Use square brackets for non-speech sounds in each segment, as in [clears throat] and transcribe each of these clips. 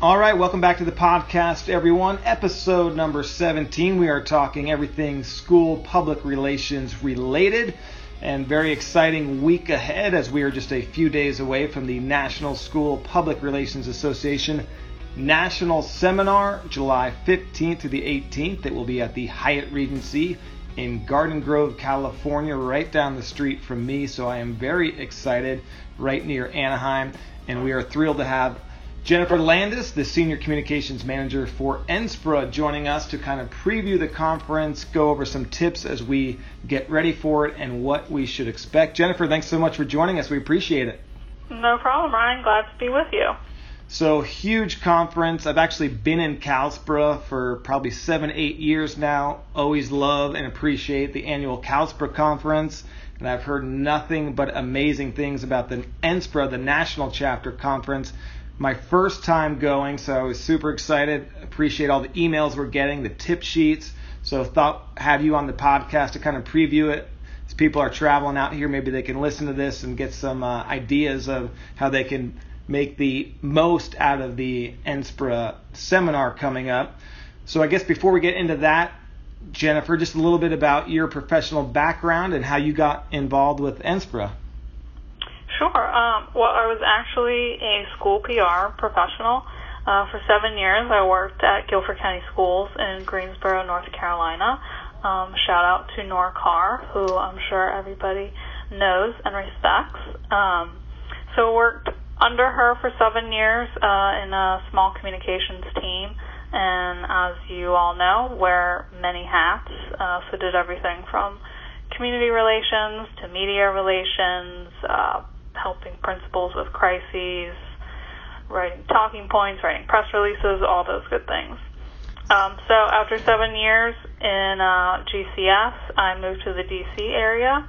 All right, welcome back to the podcast, everyone. Episode number 17. We are talking everything school public relations related, and very exciting week ahead as we are just a few days away from the National School Public Relations Association National Seminar, July 15th to the 18th. It will be at the Hyatt Regency in Garden Grove, California, right down the street from me. So I am very excited, right near Anaheim, and we are thrilled to have Jennifer Landis, the Senior Communications Manager for NSPRA, joining us to kind of preview the conference, go over some tips as we get ready for it, and what we should expect. Jennifer, thanks so much for joining us. We appreciate it. No problem, Ryan. Glad to be with you. So, huge conference. I've actually been in CalSPRA for probably seven, eight years now. Always love and appreciate the annual CalSPRA conference. And I've heard nothing but amazing things about the NSPRA, the National Chapter Conference my first time going, so I was super excited. Appreciate all the emails we're getting, the tip sheets. So thought have you on the podcast to kind of preview it. As people are traveling out here, maybe they can listen to this and get some uh, ideas of how they can make the most out of the NSPRA seminar coming up. So I guess before we get into that, Jennifer, just a little bit about your professional background and how you got involved with NSPRA. Sure. Um, well, I was actually a school PR professional. Uh, for seven years, I worked at Guilford County Schools in Greensboro, North Carolina. Um, shout out to Nora Carr, who I'm sure everybody knows and respects. Um, so worked under her for seven years uh, in a small communications team, and as you all know, wear many hats. Uh, so did everything from community relations to media relations, uh, helping principals with crises, writing talking points, writing press releases, all those good things. Um, so after seven years in uh, GCS, I moved to the DC area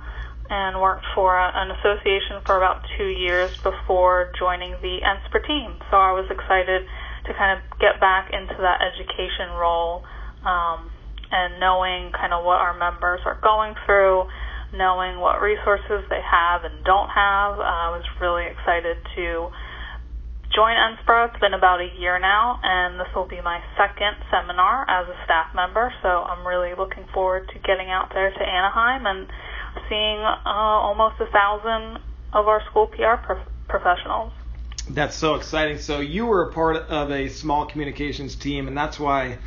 and worked for a, an association for about two years before joining the NSPRA team. So I was excited to kind of get back into that education role um, and knowing kind of what our members are going through knowing what resources they have and don't have. Uh, I was really excited to join NSPRA. It's been about a year now, and this will be my second seminar as a staff member. So I'm really looking forward to getting out there to Anaheim and seeing uh, almost a thousand of our school PR pro- professionals. That's so exciting. So you were a part of a small communications team, and that's why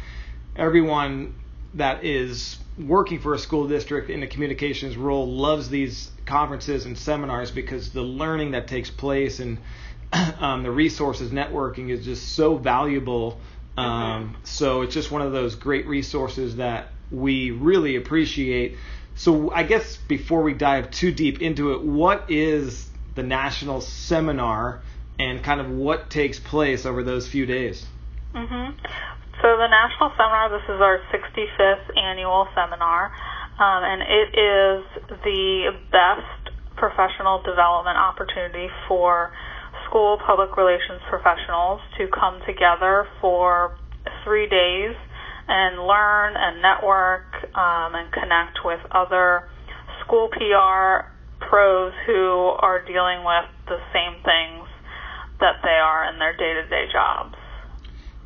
everyone that is working for a school district in a communications role loves these conferences and seminars because the learning that takes place and [clears throat] um, the resources networking is just so valuable. Um, mm-hmm. So it's just one of those great resources that we really appreciate. So I guess before we dive too deep into it, what is the national seminar and kind of what takes place over those few days? Mm-hmm. So the National Seminar, this is our 65th annual seminar, um, and it is the best professional development opportunity for school public relations professionals to come together for three days and learn and network um, and connect with other school PR pros who are dealing with the same things that they are in their day-to-day jobs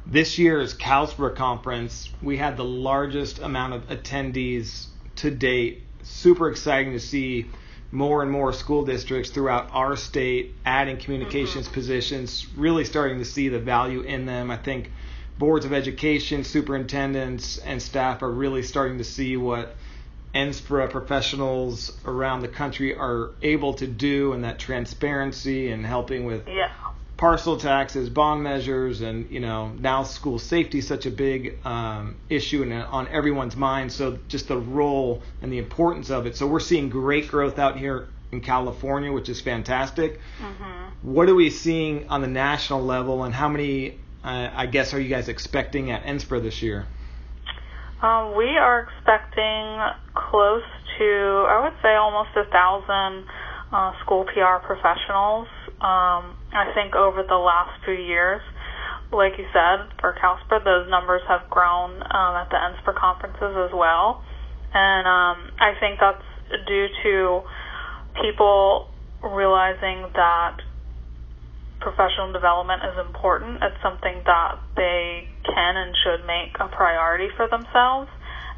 this year's CalSPRA conference, we had the largest amount of attendees to date. Super exciting to see more and more school districts throughout our state adding communications mm-hmm. positions, really starting to see the value in them. I think boards of education, superintendents, and staff are really starting to see what NSPRA professionals around the country are able to do and that transparency and helping with yeah parcel taxes, bond measures, and you know now school safety is such a big um, issue and on everyone's mind. So just the role and the importance of it. So we're seeing great growth out here in California, which is fantastic. Mm-hmm. What are we seeing on the national level, and how many, uh, I guess, are you guys expecting at NSPRA this year? Um, we are expecting close to, I would say, almost a thousand uh, school PR professionals um, I think over the last few years, like you said, for CalSPRA, those numbers have grown um, at the NSPRA conferences as well. And um, I think that's due to people realizing that professional development is important. It's something that they can and should make a priority for themselves,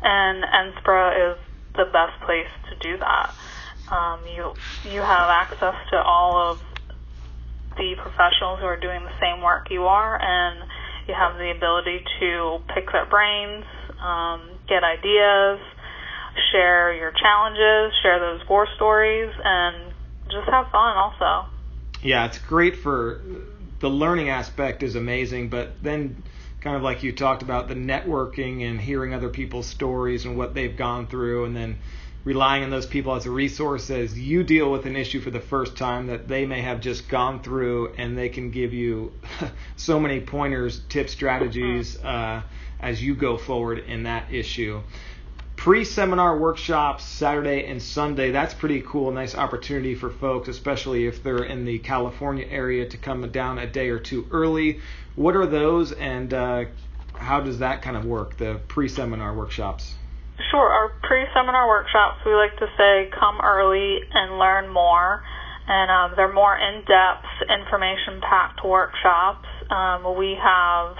and NSPRA is the best place to do that. Um, you you have access to all of the professionals who are doing the same work you are, and you have the ability to pick their brains, um, get ideas, share your challenges, share those war stories, and just have fun also. Yeah, it's great for the learning aspect is amazing, but then kind of like you talked about the networking and hearing other people's stories and what they've gone through and then relying on those people as a resource as you deal with an issue for the first time that they may have just gone through and they can give you [laughs] so many pointers, tips, strategies uh, as you go forward in that issue pre-seminar workshops Saturday and Sunday. That's pretty cool. Nice opportunity for folks, especially if they're in the California area, to come down a day or two early. What are those, and uh, how does that kind of work? The pre-seminar workshops. Sure. Our pre-seminar workshops, we like to say, come early and learn more. And um, they're more in-depth, information-packed workshops. Um, we have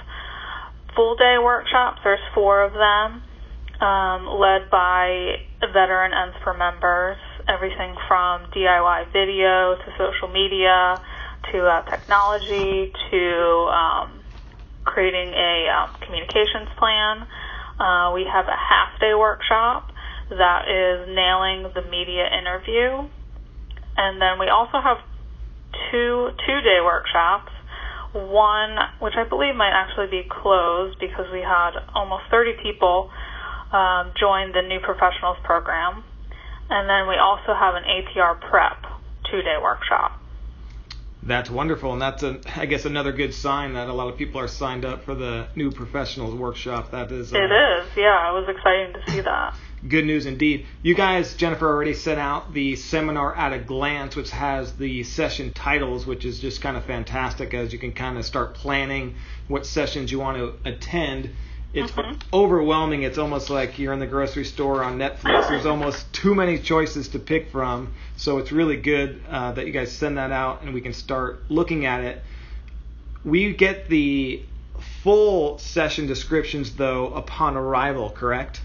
full-day workshops. There's four of them um, led by veteran NSPRA members, everything from DIY video to social media to uh, technology to um, creating a um, communications plan. Uh, we have a half day workshop that is nailing the media interview. And then we also have two two day workshops. One, which I believe might actually be closed because we had almost 30 people um, join the new professionals program. And then we also have an APR prep two day workshop. That's wonderful, and that's a, I guess another good sign that a lot of people are signed up for the new professionals workshop. That is. Uh, it is, yeah. It was exciting to see that. Good news indeed. You guys, Jennifer already sent out the seminar at a glance, which has the session titles, which is just kind of fantastic as you can kind of start planning what sessions you want to attend it's mm-hmm. overwhelming. It's almost like you're in the grocery store on Netflix. There's almost too many choices to pick from. So it's really good uh, that you guys send that out and we can start looking at it. We get the full session descriptions though upon arrival, correct?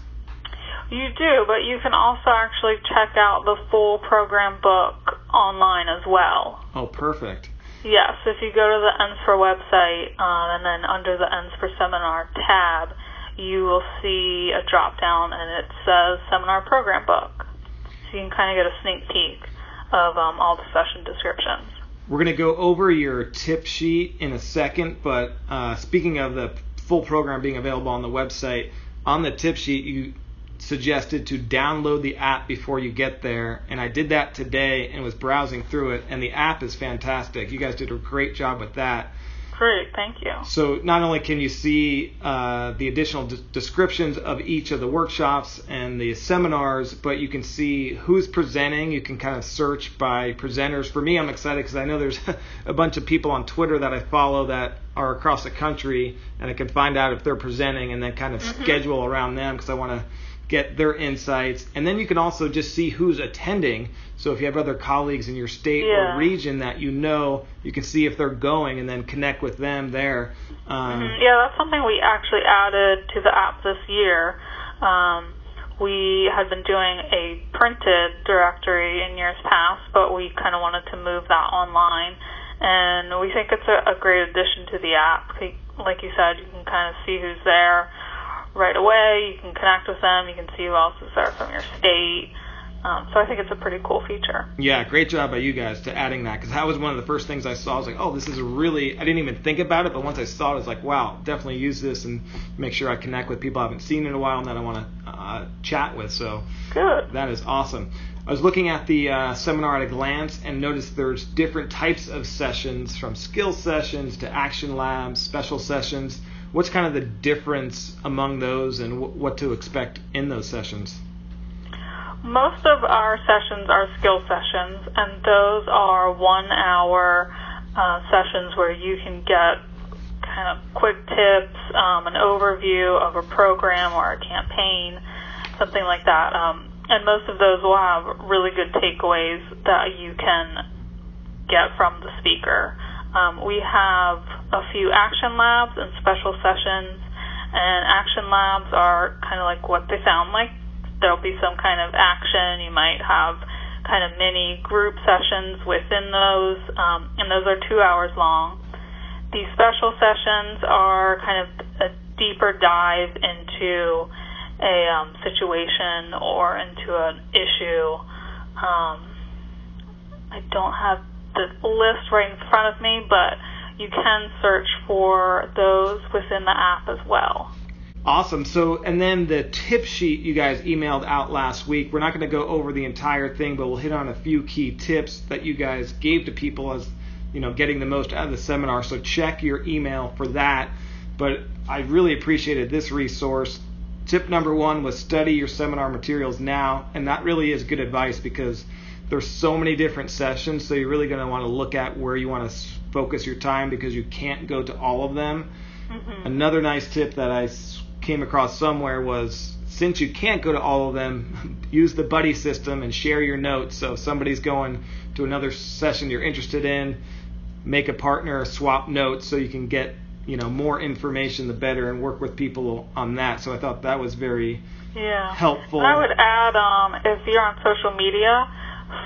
You do, but you can also actually check out the full program book online as well. Oh, perfect. Yes, if you go to the NSPRA website um, and then under the NSPRA seminar tab, you will see a drop down and it says seminar program book. So you can kind of get a sneak peek of um, all the session descriptions. We're going to go over your tip sheet in a second, but uh, speaking of the full program being available on the website, on the tip sheet, you suggested to download the app before you get there, and I did that today and was browsing through it, and the app is fantastic. You guys did a great job with that. Great, thank you. So not only can you see uh, the additional d- descriptions of each of the workshops and the seminars, but you can see who's presenting. You can kind of search by presenters. For me, I'm excited because I know there's [laughs] a bunch of people on Twitter that I follow that are across the country, and I can find out if they're presenting and then kind of mm-hmm. schedule around them because I want to get their insights, and then you can also just see who's attending. So if you have other colleagues in your state yeah. or region that you know, you can see if they're going and then connect with them there. Um, mm-hmm. Yeah, that's something we actually added to the app this year. Um, we had been doing a printed directory in years past, but we kind of wanted to move that online. And we think it's a, a great addition to the app. Like you said, you can kind of see who's there right away. You can connect with them. You can see who else is there from your state. Um, so I think it's a pretty cool feature. Yeah, great job by you guys to adding that because that was one of the first things I saw. I was like, oh, this is a really. I didn't even think about it, but once I saw it, I was like, wow, definitely use this and make sure I connect with people I haven't seen in a while and that I want to uh, chat with. So good. That is awesome. I was looking at the uh, seminar at a glance and noticed there's different types of sessions from skill sessions to action labs, special sessions what's kind of the difference among those and w- what to expect in those sessions? Most of our sessions are skill sessions, and those are one hour uh, sessions where you can get kind of quick tips, um, an overview of a program or a campaign, something like that. Um, and most of those will have really good takeaways that you can get from the speaker. Um, we have a few action labs and special sessions, and action labs are kind of like what they sound like. There'll be some kind of action. You might have kind of mini group sessions within those, um, and those are two hours long. These special sessions are kind of a deeper dive into a um, situation or into an issue. Um, I don't have the list right in front of me, but you can search for those within the app as well. Awesome. So, and then the tip sheet you guys emailed out last week. We're not going to go over the entire thing, but we'll hit on a few key tips that you guys gave to people as you know getting the most out of the seminar. So check your email for that. But I really appreciated this resource. Tip number one was study your seminar materials now, and that really is good advice because there's so many different sessions. So you're really going to want to look at where you want to focus your time because you can't go to all of them. Mm-hmm. Another nice tip that I came across somewhere was since you can't go to all of them, [laughs] use the buddy system and share your notes. So if somebody's going to another session you're interested in, make a partner swap notes so you can get you know more information the better and work with people on that. So I thought that was very yeah. helpful. I would add um, if you're on social media,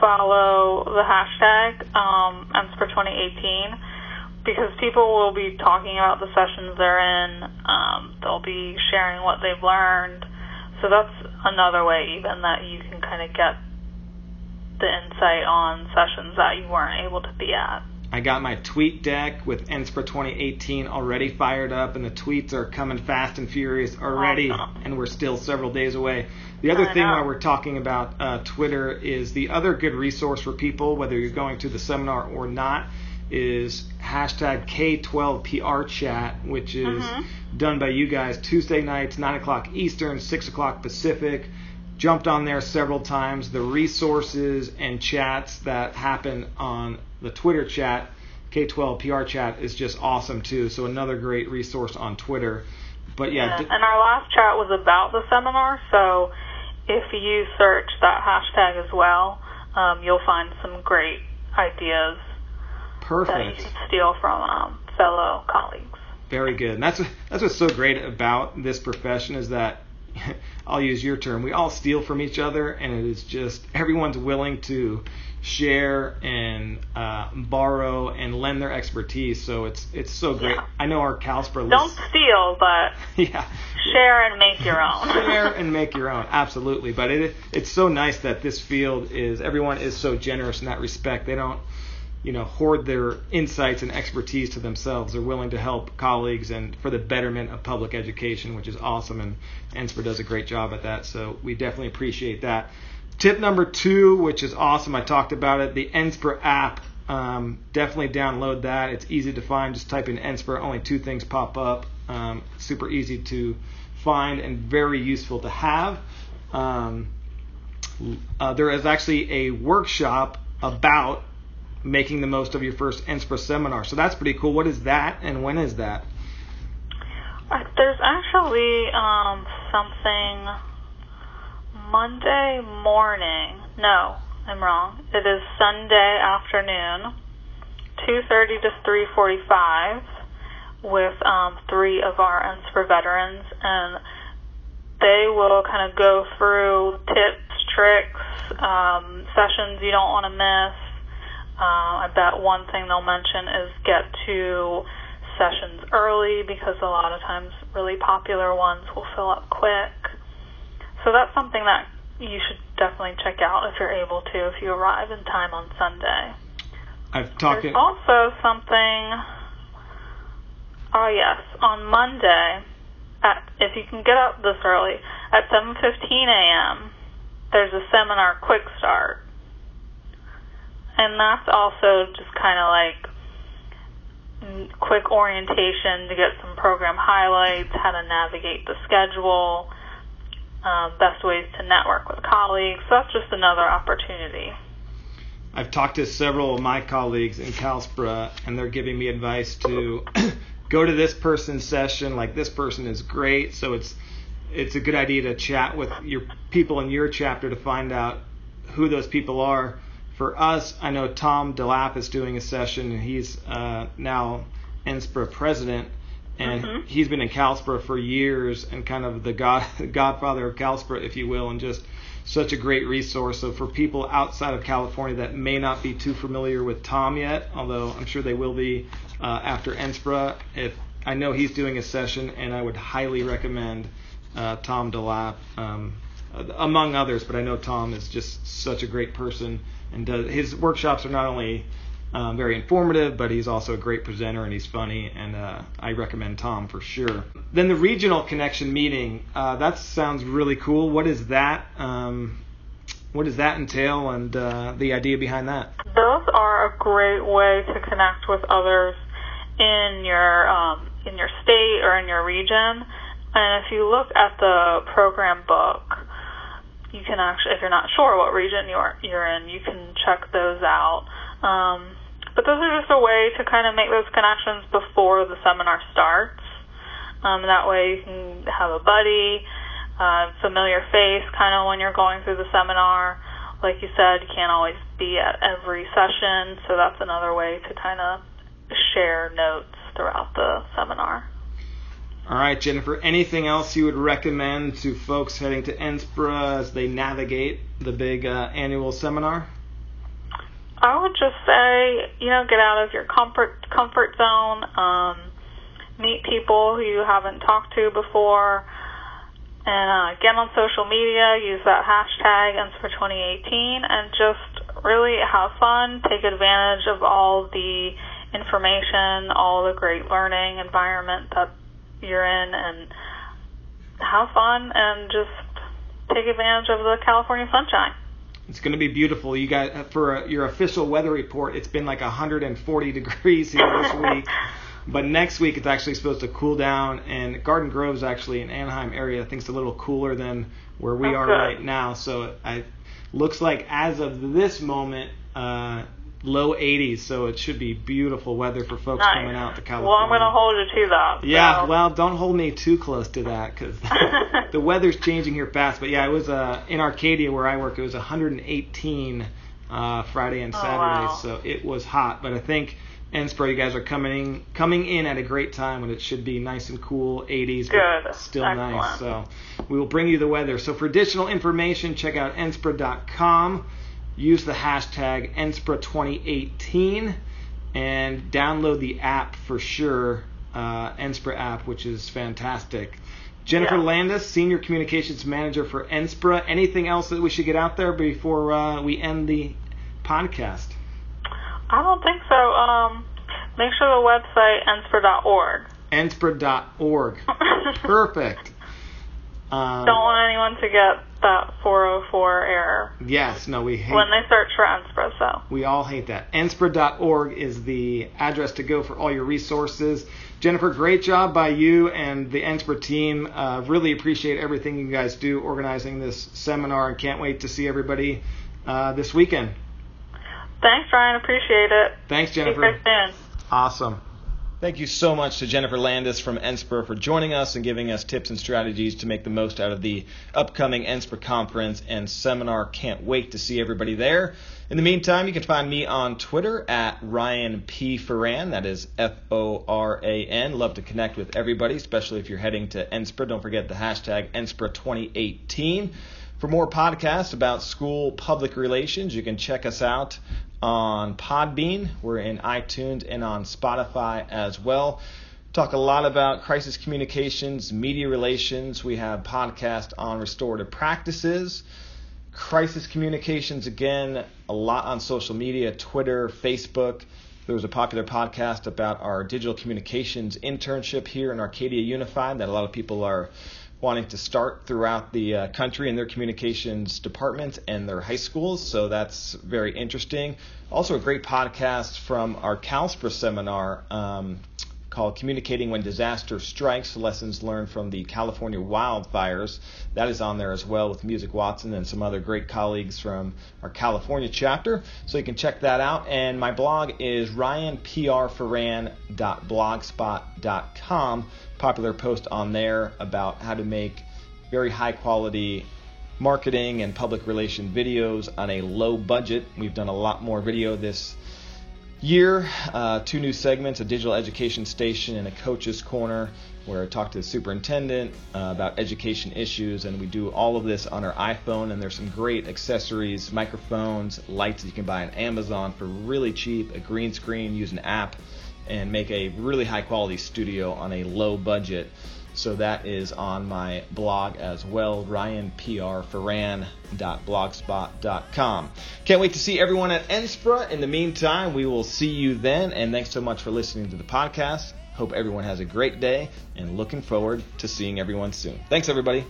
follow the hashtag um, NSPRA 2018 because people will be talking about the sessions they're in. Um, they'll be sharing what they've learned. So that's another way, even that you can kind of get the insight on sessions that you weren't able to be at. I got my tweet deck with NSPRA 2018 already fired up, and the tweets are coming fast and furious already, and we're still several days away. The other thing while we're talking about uh, Twitter is the other good resource for people, whether you're going to the seminar or not, is hashtag K12PR chat, which is mm-hmm. done by you guys Tuesday nights, 9 o'clock Eastern, 6 o'clock Pacific. Jumped on there several times. The resources and chats that happen on the Twitter chat, K12PR chat, is just awesome too. So another great resource on Twitter. But yeah. yeah. And our last chat was about the seminar, so if you search that hashtag as well, um, you'll find some great ideas Perfect. that you can steal from um, fellow colleagues. Very good. And that's that's what's so great about this profession is that [laughs] I'll use your term. We all steal from each other, and it is just everyone's willing to share and uh, borrow and lend their expertise. So it's it's so great. Yeah. I know our CalSPRA. Don't steal, but [laughs] yeah, share and make your own. [laughs] share and make your own. Absolutely. But it it's so nice that this field is everyone is so generous in that respect. They don't you know, hoard their insights and expertise to themselves. They're willing to help colleagues and for the betterment of public education, which is awesome. And NSPRA does a great job at that. So we definitely appreciate that. Tip number two, which is awesome, I talked about it, the NSPRA app. Um, definitely download that. It's easy to find. Just type in NSPRA. Only two things pop up. Um, super easy to find and very useful to have. Um, uh, there is actually a workshop about making the most of your first NSPRA seminar. So that's pretty cool. What is that and when is that? Uh, there's actually um, something Monday morning. No, I'm wrong. It is Sunday afternoon, 2:30 to 3:45, with um, three of our NSPRA veterans, and they will kind of go through tips, tricks, um, sessions you don't want to miss uh, I bet one thing they'll mention is get to sessions early because a lot of times really popular ones will fill up quick. So that's something that you should definitely check out if you're able to if you arrive in time on Sunday. I've talked. There's also something. Oh yes, on Monday, at if you can get up this early at 7:15 a.m. There's a seminar quick start and that's also just kind of like mm, quick orientation to get some program highlights, how to navigate the schedule, um, best ways to network with colleagues. So that's just another opportunity. I've talked to several of my colleagues in CalSPRA, and they're giving me advice to [coughs] go to this person's session. Like this person is great, so it's it's a good idea to chat with your people in your chapter to find out who those people are for us, I know Tom DeLapp is doing a session, and he's uh, now NSPRA president, and Mhm. he's been in CalSPRA for years, and kind of the god [laughs] godfather of CalSPRA, if you will, and just such a great resource. So for people outside of California that may not be too familiar with Tom yet, although I'm sure they will be uh, after NSPRA, if I know he's doing a session, and I would highly recommend uh, Tom DeLapp, um, among others. But I know Tom is just such a great person, and does, his workshops are not only um, very informative, but he's also a great presenter and he's funny, and uh, I recommend Tom for sure. Then the regional connection meeting, uh, that sounds really cool. What is that? Um, what does that entail, and uh, the idea behind that? Those are a great way to connect with others in your um, in your state or in your region. And if you look at the program book, you can actually, if you're not sure what region you're you're in, you can check those out. Um, but those are just a way to kind of make those connections before the seminar starts. Um, that way you can have a buddy, uh, familiar face, kind of when you're going through the seminar. Like you said, you can't always be at every session, so that's another way to kind of share notes throughout the seminar. All right, Jennifer. Anything else you would recommend to folks heading to NSPRA as they navigate the big uh, annual seminar? I would just say, you know, get out of your comfort comfort zone. Um, meet people who you haven't talked to before, and uh, get on social media. Use that hashtag NSPRA 2018, and just really have fun. Take advantage of all the information, all the great learning environment that you're in, and have fun and just take advantage of the California sunshine. It's going to be beautiful. You got for uh, your official weather report. It's been like 140 [laughs] degrees here this [laughs] week, but next week it's actually supposed to cool down. And Garden Grove's actually in Anaheim area. I think it's a little cooler than where we Oh, are right now. So it looks like as of this moment, uh, low 80s. So it should be beautiful weather for folks Nice. coming out to California. Well, I'm going to hold you to that. Yeah, so- well, don't hold me too close to that because [laughs] [laughs] the weather's changing here fast. But yeah, it was uh, in Arcadia where I work. It was 118 uh, Friday and Oh, Saturday, wow. so it was hot. But I think NSPRA, you guys are coming coming in at a great time when it should be nice and cool, 80s, but Good. still nice. So we will bring you the weather. So for additional information, check out nspra.com. Use the hashtag NSPRA2018 and download the app for sure, uh, NSPRA app, which is fantastic. Jennifer Yeah. Landis, Senior Communications Manager for NSPRA. Anything else that we should get out there before uh, we end the podcast? I don't think so. Um, make sure the website nspr.org. NSPRA.org. [laughs] Perfect. Um, Don't want anyone to get that 404 error yes, no, we hate when they search for NSPRA. So We all hate that. NSPRA.org is the address to go for all your resources. Jennifer, great job by you and the NSPRA team. Uh, really appreciate everything you guys do organizing this seminar and can't wait to see everybody uh, this weekend. thanks, Ryan. Appreciate it. Thanks, Jennifer. Awesome. Thank you so much to Jennifer Landis from NSPRA for joining us and giving us tips and strategies to make the most out of the upcoming NSPRA conference and seminar. Can't wait to see everybody there. In the meantime, you can find me on Twitter at Ryan P. Foran. That is F O R A N. Love to connect with everybody, especially if you're heading to NSPRA. Don't forget the hashtag NSPRA 2018. For more podcasts about school public relations, you can check us out on Podbean. We're in iTunes and on Spotify as well. Talk a lot about crisis communications, media relations. We have podcast on restorative practices, crisis communications again, a lot on social media, Twitter, Facebook. There was a popular podcast about our digital communications internship here in Arcadia Unified that a lot of people are wanting to start throughout the uh, country in their communications departments and their high schools. So that's very interesting. Also, a great podcast from our CalSPRA seminar um, called Communicating When Disaster Strikes Lessons Learned from the California Wildfires. That is on there as well with Music Watson and some other great colleagues from our California chapter. So you can check that out. And my blog is ryanprforan.blogspot.com. Popular post on there about how to make very high quality marketing and public relation videos on a low budget. We've done a lot more video this year. Uh, two new segments a digital education station and a coach's corner where I talk to the superintendent uh, about education issues. And we do all of this on our iPhone. And there's some great accessories, microphones, lights that you can buy on Amazon for really cheap, a green screen, use an app, and make a really high quality studio on a low budget. So that is on my blog as well, ryanprforan.blogspot.com. Can't wait to see everyone at NSPRA. In the meantime, we will see you then. And thanks so much for listening to the podcast. Hope everyone has a great day and looking forward to seeing everyone soon. Thanks, everybody.